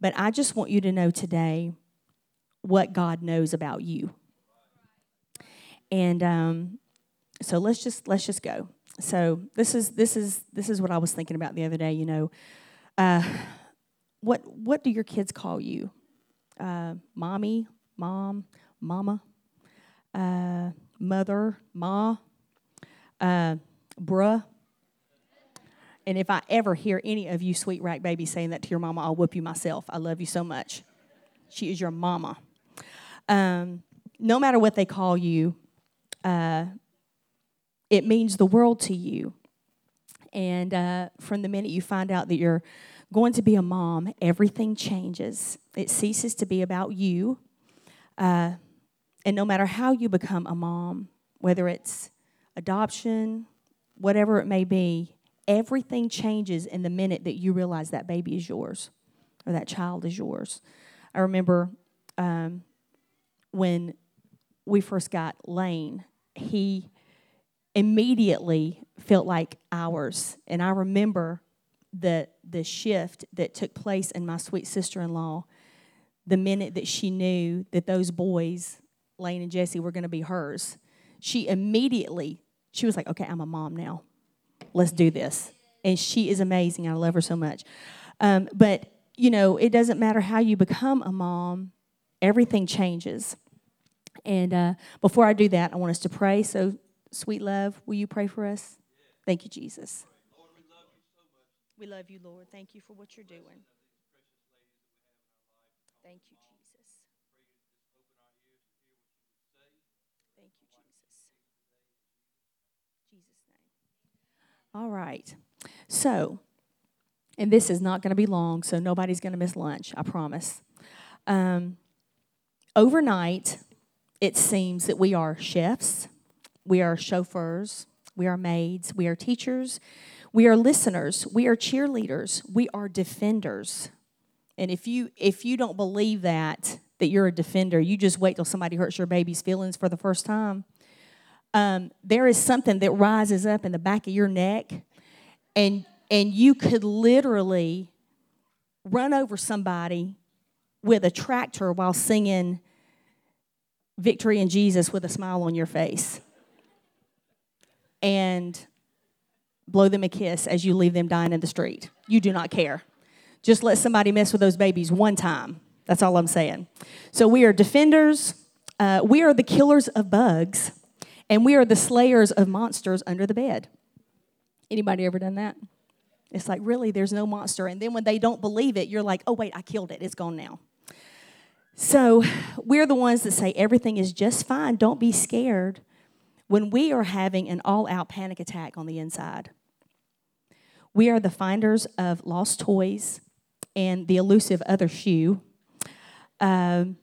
But I just want you to know today what God knows about you. And um, so let's just let's just go. So this is this is this is what I was thinking about the other day. You know, uh, what what do your kids call you? Uh, mommy, mom, mama, uh, mother, ma, uh, bruh. And if I ever hear any of you sweet rack babies saying that to your mama, I'll whoop you myself. I love you so much. She is your mama. Um, no matter what they call you, uh, it means the world to you. And uh, from the minute you find out that you're going to be a mom, everything changes. It ceases to be about you. Uh, and no matter how you become a mom, whether it's adoption, whatever it may be, everything changes in the minute that you realize that baby is yours or that child is yours. I remember um, when we first got Lane, he immediately felt like ours. And I remember the, the shift that took place in my sweet sister in law the minute that she knew that those boys, Lane and Jesse, were going to be hers. She immediately, she was like, okay, I'm a mom now let's do this. And she is amazing. I love her so much. Um, but, you know, it doesn't matter how you become a mom, everything changes. And uh, before I do that, I want us to pray. So, sweet love, will you pray for us? Thank you, Jesus. we love you, Lord. Thank you for what you're doing. Thank you, All right. So, and this is not going to be long, so nobody's going to miss lunch, I promise. Um, overnight, it seems that we are chefs, we are chauffeurs, we are maids, we are teachers, we are listeners, we are cheerleaders, we are defenders. And if you if you don't believe that that you're a defender, you just wait till somebody hurts your baby's feelings for the first time um, there is something that rises up in the back of your neck, and and you could literally run over somebody with a tractor while singing "Victory in Jesus" with a smile on your face, and blow them a kiss as you leave them dying in the street. You do not care. Just let somebody mess with those babies one time. That's all I'm saying. So we are defenders. Uh, we are the killers of bugs and we are the slayers of monsters under the bed. Anybody ever done that? It's like, really, there's no monster. And then when they don't believe it, you're like, oh, wait, I killed it. It's gone now. So we're the ones that say everything is just fine. Don't be scared when we are having an all out panic attack on the inside. We are the finders of lost toys and the elusive other shoe. Um,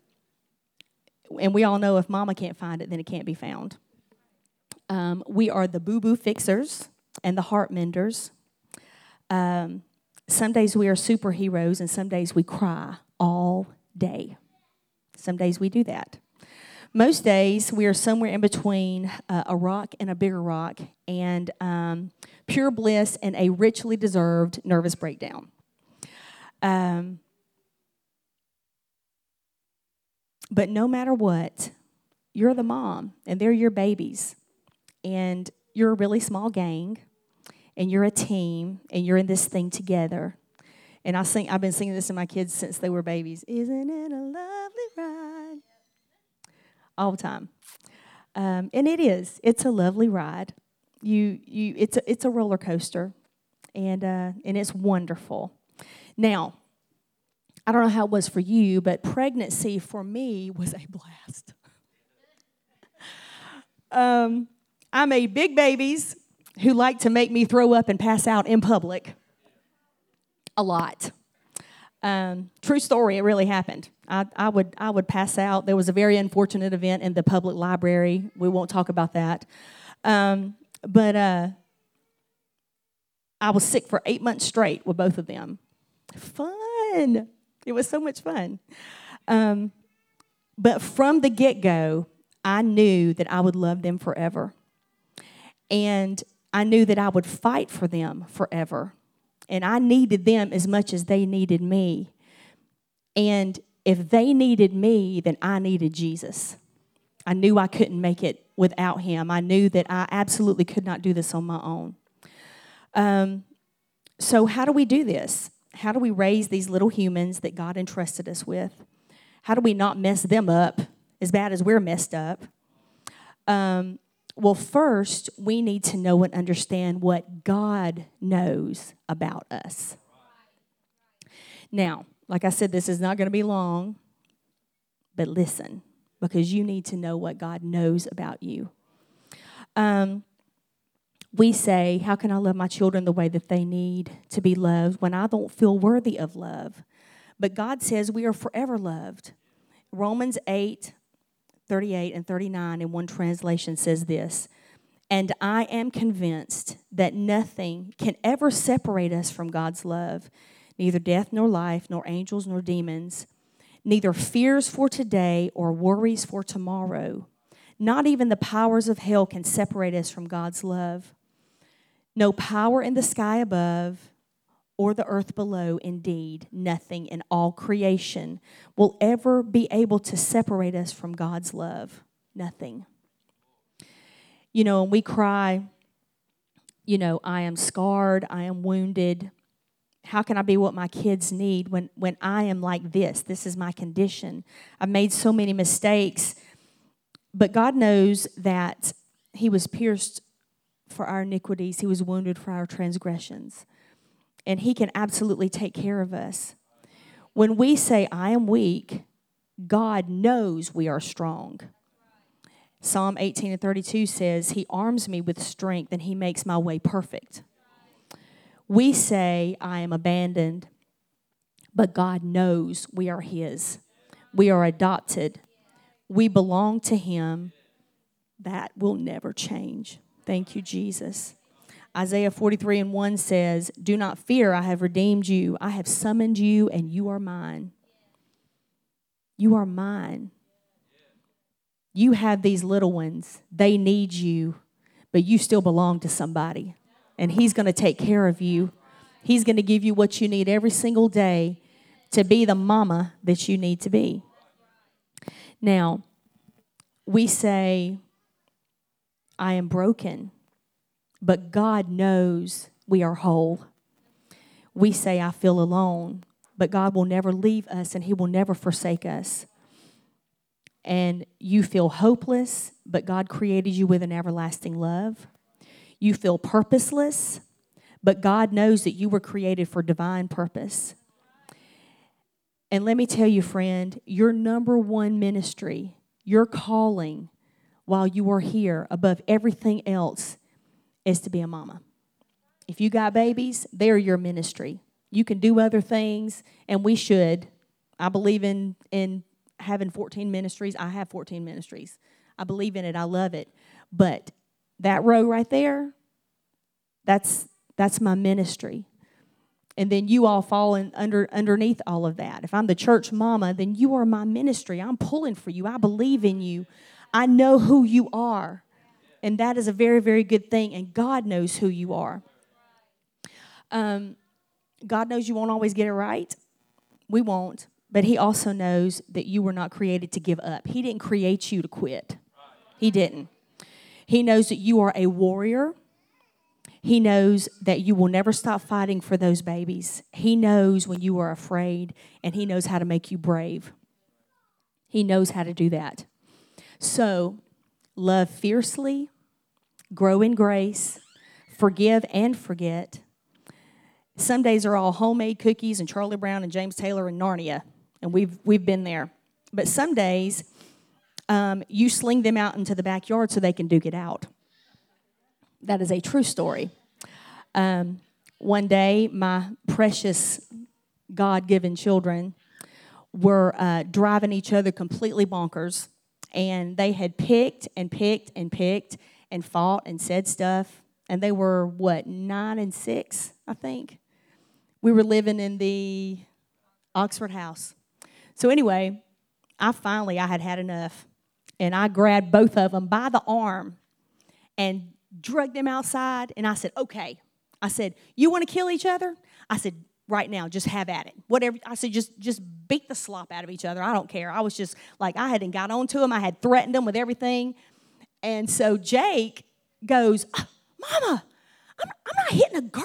and we all know if mama can't find it, then it can't be found. Um, we are the boo boo fixers and the heart menders. Um, some days we are superheroes, and some days we cry all day. Some days we do that. Most days we are somewhere in between uh, a rock and a bigger rock, and um, pure bliss and a richly deserved nervous breakdown. Um, but no matter what, you're the mom, and they're your babies and you're a really small gang and you're a team and you're in this thing together. And I sing, I've been singing this to my kids since they were babies. Isn't it a lovely ride? All the time. Um, and it is. It's a lovely ride. You, you, it's, a, it's a roller coaster, and, uh, and it's wonderful. Now, I don't know how it was for you, but pregnancy for me was a blast. um, I made big babies who like to make me throw up and pass out in public a lot. Um, true story, it really happened. I, I, would, I would pass out. There was a very unfortunate event in the public library. We won't talk about that. Um, but uh, I was sick for eight months straight with both of them. Fun. It was so much fun. Um, but from the get go, I knew that I would love them forever. And I knew that I would fight for them forever. And I needed them as much as they needed me. And if they needed me, then I needed Jesus. I knew I couldn't make it without him. I knew that I absolutely could not do this on my own. Um, so, how do we do this? How do we raise these little humans that God entrusted us with? How do we not mess them up as bad as we're messed up? Um, well, first, we need to know and understand what God knows about us. Now, like I said, this is not going to be long, but listen, because you need to know what God knows about you. Um, we say, How can I love my children the way that they need to be loved when I don't feel worthy of love? But God says we are forever loved. Romans 8, 38 and 39 in one translation says this And I am convinced that nothing can ever separate us from God's love, neither death nor life, nor angels nor demons, neither fears for today or worries for tomorrow. Not even the powers of hell can separate us from God's love. No power in the sky above or the earth below, indeed, nothing in all creation will ever be able to separate us from God's love. Nothing. You know, and we cry, you know, I am scarred, I am wounded. How can I be what my kids need when, when I am like this? This is my condition. I've made so many mistakes. But God knows that He was pierced for our iniquities, He was wounded for our transgressions. And He can absolutely take care of us. When we say, I am weak, God knows we are strong. Psalm 18 and 32 says, He arms me with strength and He makes my way perfect. We say, I am abandoned, but God knows we are His. We are adopted. We belong to Him. That will never change. Thank you, Jesus. Isaiah 43 and 1 says, Do not fear, I have redeemed you. I have summoned you, and you are mine. You are mine. You have these little ones. They need you, but you still belong to somebody. And He's going to take care of you. He's going to give you what you need every single day to be the mama that you need to be. Now, we say, I am broken, but God knows we are whole. We say, I feel alone, but God will never leave us and He will never forsake us. And you feel hopeless, but God created you with an everlasting love. You feel purposeless, but God knows that you were created for divine purpose. And let me tell you, friend, your number one ministry, your calling, while you are here above everything else is to be a mama. If you got babies, they're your ministry. You can do other things, and we should. I believe in, in having 14 ministries. I have 14 ministries. I believe in it. I love it. But that row right there, that's that's my ministry. And then you all fall in under underneath all of that. If I'm the church mama, then you are my ministry. I'm pulling for you. I believe in you. I know who you are. And that is a very, very good thing. And God knows who you are. Um, God knows you won't always get it right. We won't. But He also knows that you were not created to give up. He didn't create you to quit. He didn't. He knows that you are a warrior. He knows that you will never stop fighting for those babies. He knows when you are afraid, and He knows how to make you brave. He knows how to do that. So, love fiercely, grow in grace, forgive and forget. Some days are all homemade cookies and Charlie Brown and James Taylor and Narnia, and we've, we've been there. But some days, um, you sling them out into the backyard so they can duke it out. That is a true story. Um, one day, my precious God given children were uh, driving each other completely bonkers and they had picked and picked and picked and fought and said stuff. And they were, what, nine and six, I think? We were living in the Oxford house. So, anyway, I finally, I had had enough. And I grabbed both of them by the arm and dragged them outside. And I said, okay. I said, you want to kill each other? I said, right now. Just have at it. Whatever. I said, just just beat the slop out of each other. I don't care. I was just like, I hadn't got on to him. I had threatened them with everything. And so Jake goes, ah, Mama, I'm, I'm not hitting a girl.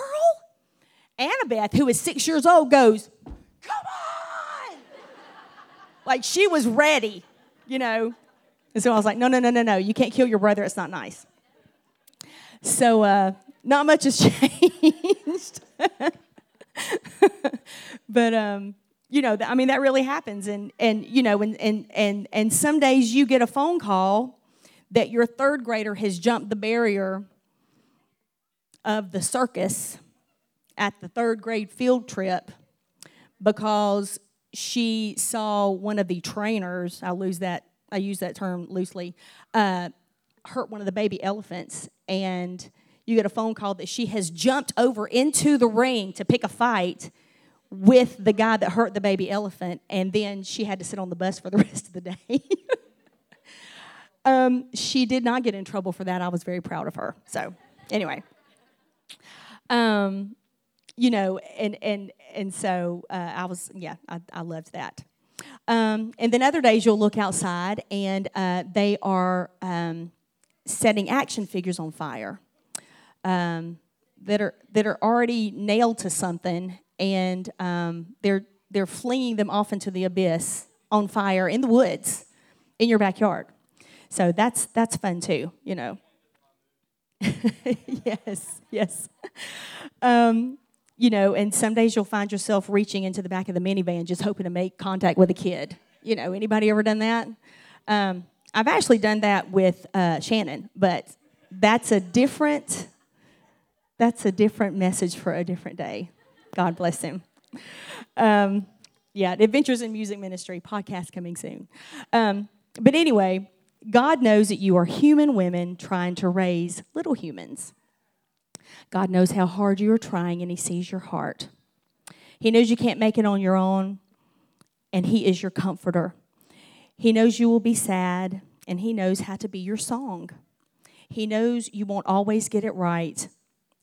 Annabeth, who is six years old, goes, Come on. like she was ready, you know. And so I was like, No, no, no, no, no. You can't kill your brother. It's not nice. So uh, not much has changed. but um, you know, I mean, that really happens, and and you know, and and and and some days you get a phone call that your third grader has jumped the barrier of the circus at the third grade field trip because she saw one of the trainers. I lose that. I use that term loosely. Uh, hurt one of the baby elephants, and you get a phone call that she has jumped over into the ring to pick a fight with the guy that hurt the baby elephant, and then she had to sit on the bus for the rest of the day. um, she did not get in trouble for that. I was very proud of her. So, anyway, um, you know, and and and so uh, I was, yeah, I, I loved that. Um, and then other days you'll look outside and uh, they are um, setting action figures on fire um, that are that are already nailed to something, and um, they're they're flinging them off into the abyss on fire in the woods, in your backyard. So that's that's fun too, you know. yes, yes. Um, you know, and some days you'll find yourself reaching into the back of the minivan just hoping to make contact with a kid. You know, anybody ever done that? Um, I've actually done that with uh, Shannon, but that's a different that's a different message for a different day. God bless him. Um, yeah, Adventures in Music Ministry podcast coming soon. Um, but anyway, God knows that you are human women trying to raise little humans. God knows how hard you are trying and He sees your heart. He knows you can't make it on your own, and He is your comforter. He knows you will be sad, and He knows how to be your song. He knows you won't always get it right,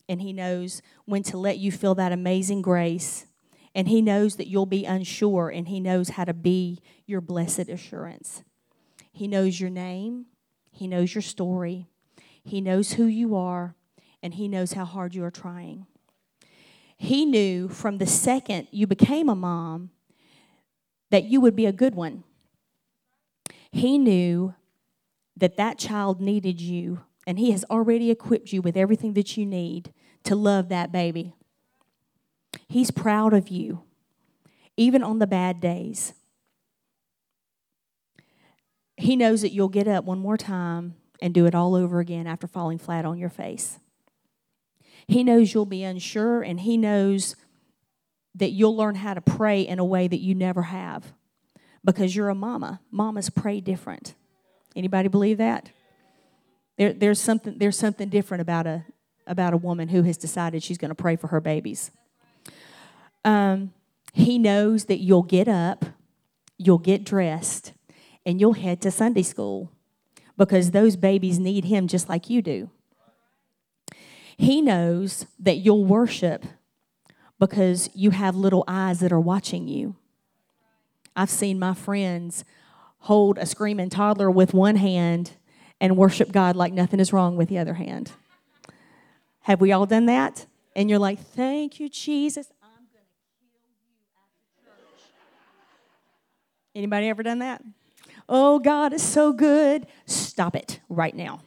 and He knows when to let you feel that amazing grace. And He knows that you'll be unsure, and He knows how to be your blessed assurance. He knows your name, He knows your story, He knows who you are, and He knows how hard you are trying. He knew from the second you became a mom that you would be a good one. He knew that that child needed you and He has already equipped you with everything that you need to love that baby. He's proud of you, even on the bad days. He knows that you'll get up one more time and do it all over again after falling flat on your face. He knows you'll be unsure, and He knows that you'll learn how to pray in a way that you never have because you're a mama. Mamas pray different. Anybody believe that? There, there's, something, there's something different about a, about a woman who has decided she's going to pray for her babies. Um, he knows that you'll get up, you'll get dressed, and you'll head to Sunday school because those babies need him just like you do. He knows that you'll worship because you have little eyes that are watching you. I've seen my friends hold a screaming toddler with one hand and worship God like nothing is wrong with the other hand. Have we all done that? And you're like, thank you, Jesus. I'm going to kill you after church. Anybody ever done that? Oh, God is so good. Stop it right now.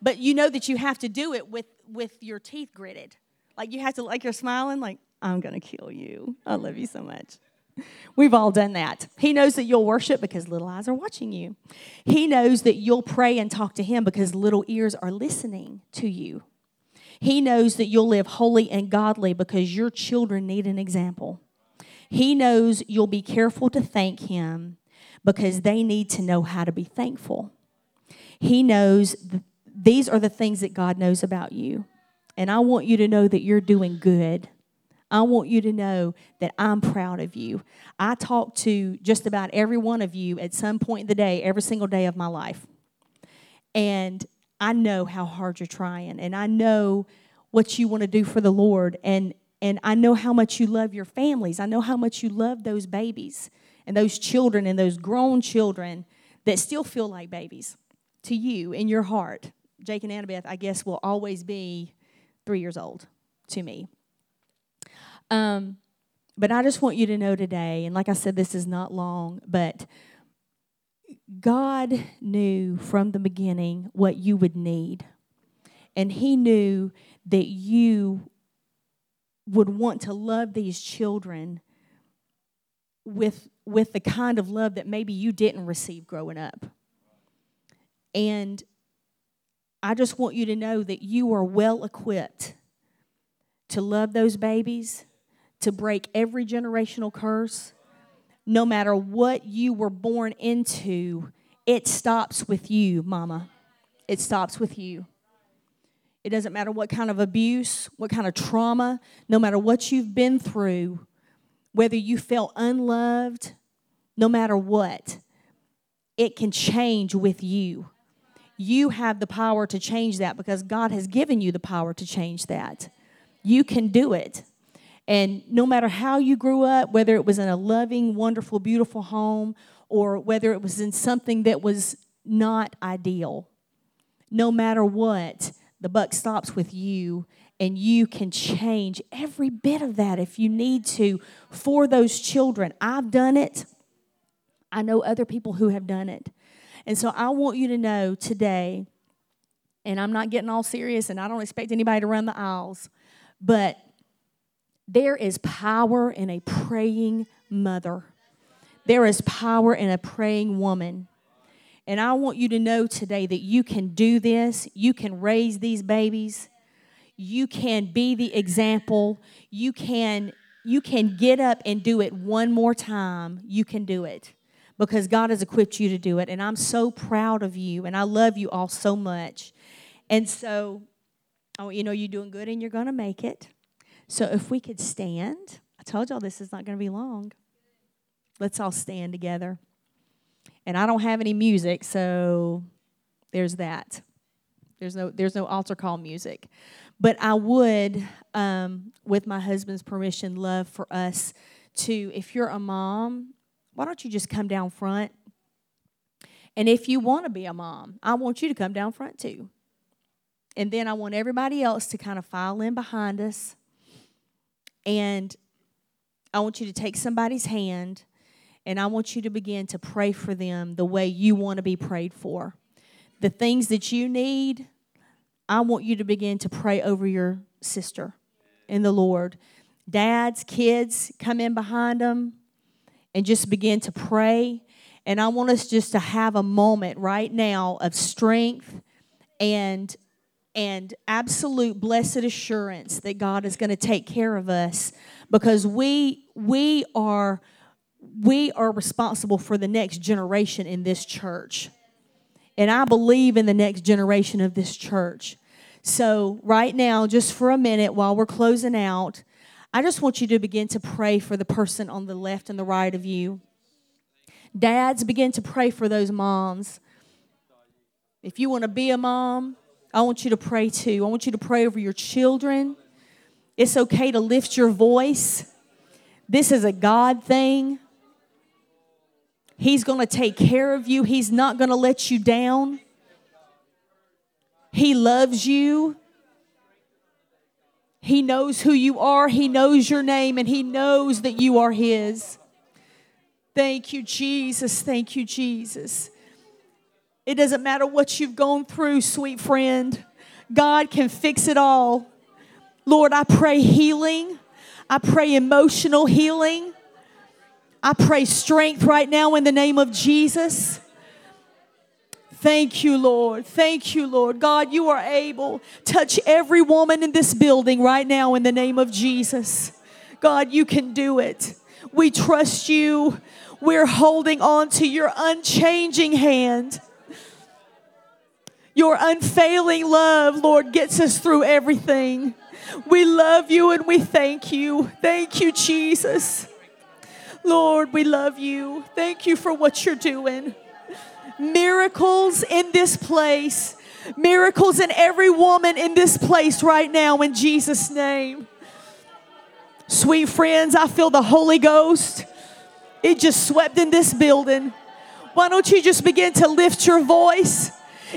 But you know that you have to do it with, with your teeth gritted. Like you have to, like you're smiling, like, I'm going to kill you. I love you so much. We've all done that. He knows that you'll worship because little eyes are watching you. He knows that you'll pray and talk to Him because little ears are listening to you. He knows that you'll live holy and godly because your children need an example. He knows you'll be careful to thank Him because they need to know how to be thankful. He knows th- these are the things that God knows about you. And I want you to know that you're doing good I want you to know that I'm proud of you. I talk to just about every one of you at some point in the day, every single day of my life. And I know how hard you're trying, and I know what you want to do for the Lord. And and I know how much you love your families. I know how much you love those babies and those children and those grown children that still feel like babies to you in your heart. Jake and Annabeth, I guess, will always be three years old to me. Um, but I just want you to know today, and like I said, this is not long, but God knew from the beginning what you would need. And He knew that you would want to love these children with, with the kind of love that maybe you didn't receive growing up. And I just want you to know that you are well equipped to love those babies, to break every generational curse. No matter what you were born into, it stops with you, mama. It stops with you. It doesn't matter what kind of abuse, what kind of trauma, no matter what you've been through, whether you felt unloved, no matter what, it can change with you. You have the power to change that because God has given you the power to change that. You can do it. And no matter how you grew up, whether it was in a loving, wonderful, beautiful home or whether it was in something that was not ideal, no matter what, the buck stops with you and you can change every bit of that if you need to for those children. I've done it. I know other people who have done it. And so I want you to know today, and I'm not getting all serious and I don't expect anybody to run the aisles, but there is power in a praying mother. There is power in a praying woman. And I want you to know today that you can do this. You can raise these babies. You can be the example. You can you can get up and do it one more time. You can do it because God has equipped you to do it. And I'm so proud of you and I love you all so much. And so, oh, you know, you're doing good and you're going to make it. So if we could stand, I told y'all this is not going to be long. Let's all stand together. And I don't have any music, so there's that. There's no there's no altar call music. But I would, um, with my husband's permission, love for us to, if you're a mom, why don't you just come down front? And if you want to be a mom, I want you to come down front too. And then I want everybody else to kind of file in behind us. And I want you to take somebody's hand and I want you to begin to pray for them the way you want to be prayed for. The things that you need, I want you to begin to pray over your sister in the Lord. Dads, kids, come in behind them and just begin to pray. And I want us just to have a moment right now of strength and and absolute blessed assurance that God is going to take care of us because we we are we are responsible for the next generation in this church. And I believe in the next generation of this church. So, right now, just for a minute while we're closing out, I just want you to begin to pray for the person on the left and the right of you. Dads, begin to pray for those moms. If you want to be a mom, I want you to pray too. I want you to pray over your children. It's okay to lift your voice. This is a God thing. He's going to take care of you, He's not going to let you down. He loves you. He knows who you are. He knows your name, and He knows that you are His. Thank you, Jesus. Thank you, Jesus. It doesn't matter what you've gone through, sweet friend. God can fix it all. Lord, I pray healing. I pray emotional healing. I pray strength right now in the name of Jesus. Thank you, Lord. Thank you, Lord. God, you are able. Touch every woman in this building right now in the name of Jesus. God, you can do it. We trust you. We're holding on to your unchanging hand. Your unfailing love, Lord, gets us through everything. We love you and we thank you. Thank you, Jesus. Lord, we love you. Thank you for what you're doing. Miracles in this place. Miracles in every woman in this place right now in Jesus' name. Sweet friends, I feel the Holy Ghost. It just swept in this building. Why don't you just begin to lift your voice?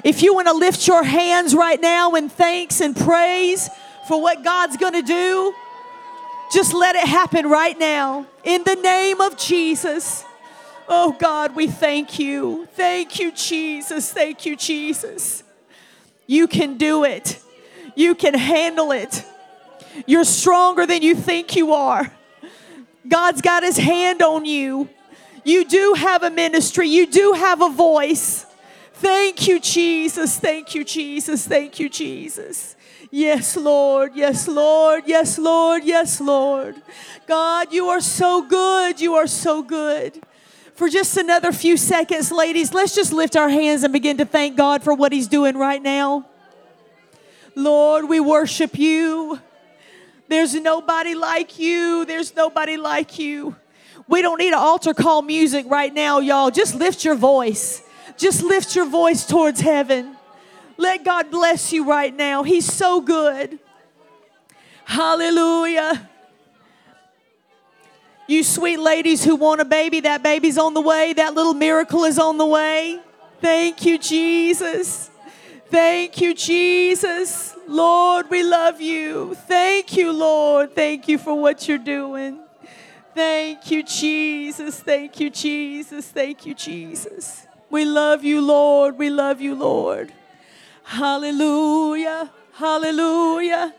If you want to lift your hands right now in thanks and praise for what God's going to do, just let it happen right now in the name of Jesus. Oh God, we thank you. Thank you, Jesus. Thank you, Jesus. You can do it, you can handle it. You're stronger than you think you are. God's got his hand on you. You do have a ministry, you do have a voice. Thank you, Jesus. Thank you, Jesus. Thank you, Jesus. Yes, Lord. Yes, Lord. Yes, Lord. Yes, Lord. God, you are so good. You are so good. For just another few seconds, ladies, let's just lift our hands and begin to thank God for what He's doing right now. Lord, we worship you. There's nobody like you. There's nobody like you. We don't need an altar call music right now, y'all. Just lift your voice. Just lift your voice towards heaven. Let God bless you right now. He's so good. Hallelujah. You sweet ladies who want a baby, that baby's on the way. That little miracle is on the way. Thank you, Jesus. Thank you, Jesus. Lord, we love you. Thank you, Lord. Thank you for what you're doing. Thank you, Jesus. Thank you, Jesus. Thank you, Jesus. We love you, Lord. We love you, Lord. Hallelujah. Hallelujah.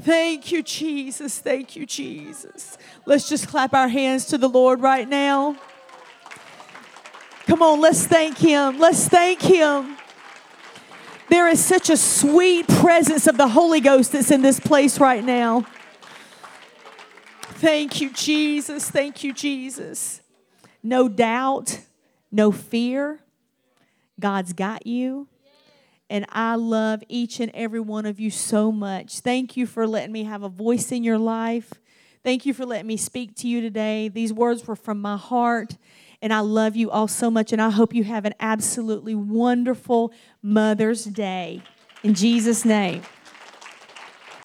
Thank you, Jesus. Thank you, Jesus. Let's just clap our hands to the Lord right now. Come on, let's thank Him. Let's thank Him. There is such a sweet presence of the Holy Ghost that's in this place right now. Thank you, Jesus. Thank you, Jesus. No doubt no fear. God's got you. And I love each and every one of you so much. Thank you for letting me have a voice in your life. Thank you for letting me speak to you today. These words were from my heart. And I love you all so much. And I hope you have an absolutely wonderful Mother's Day. In Jesus' name.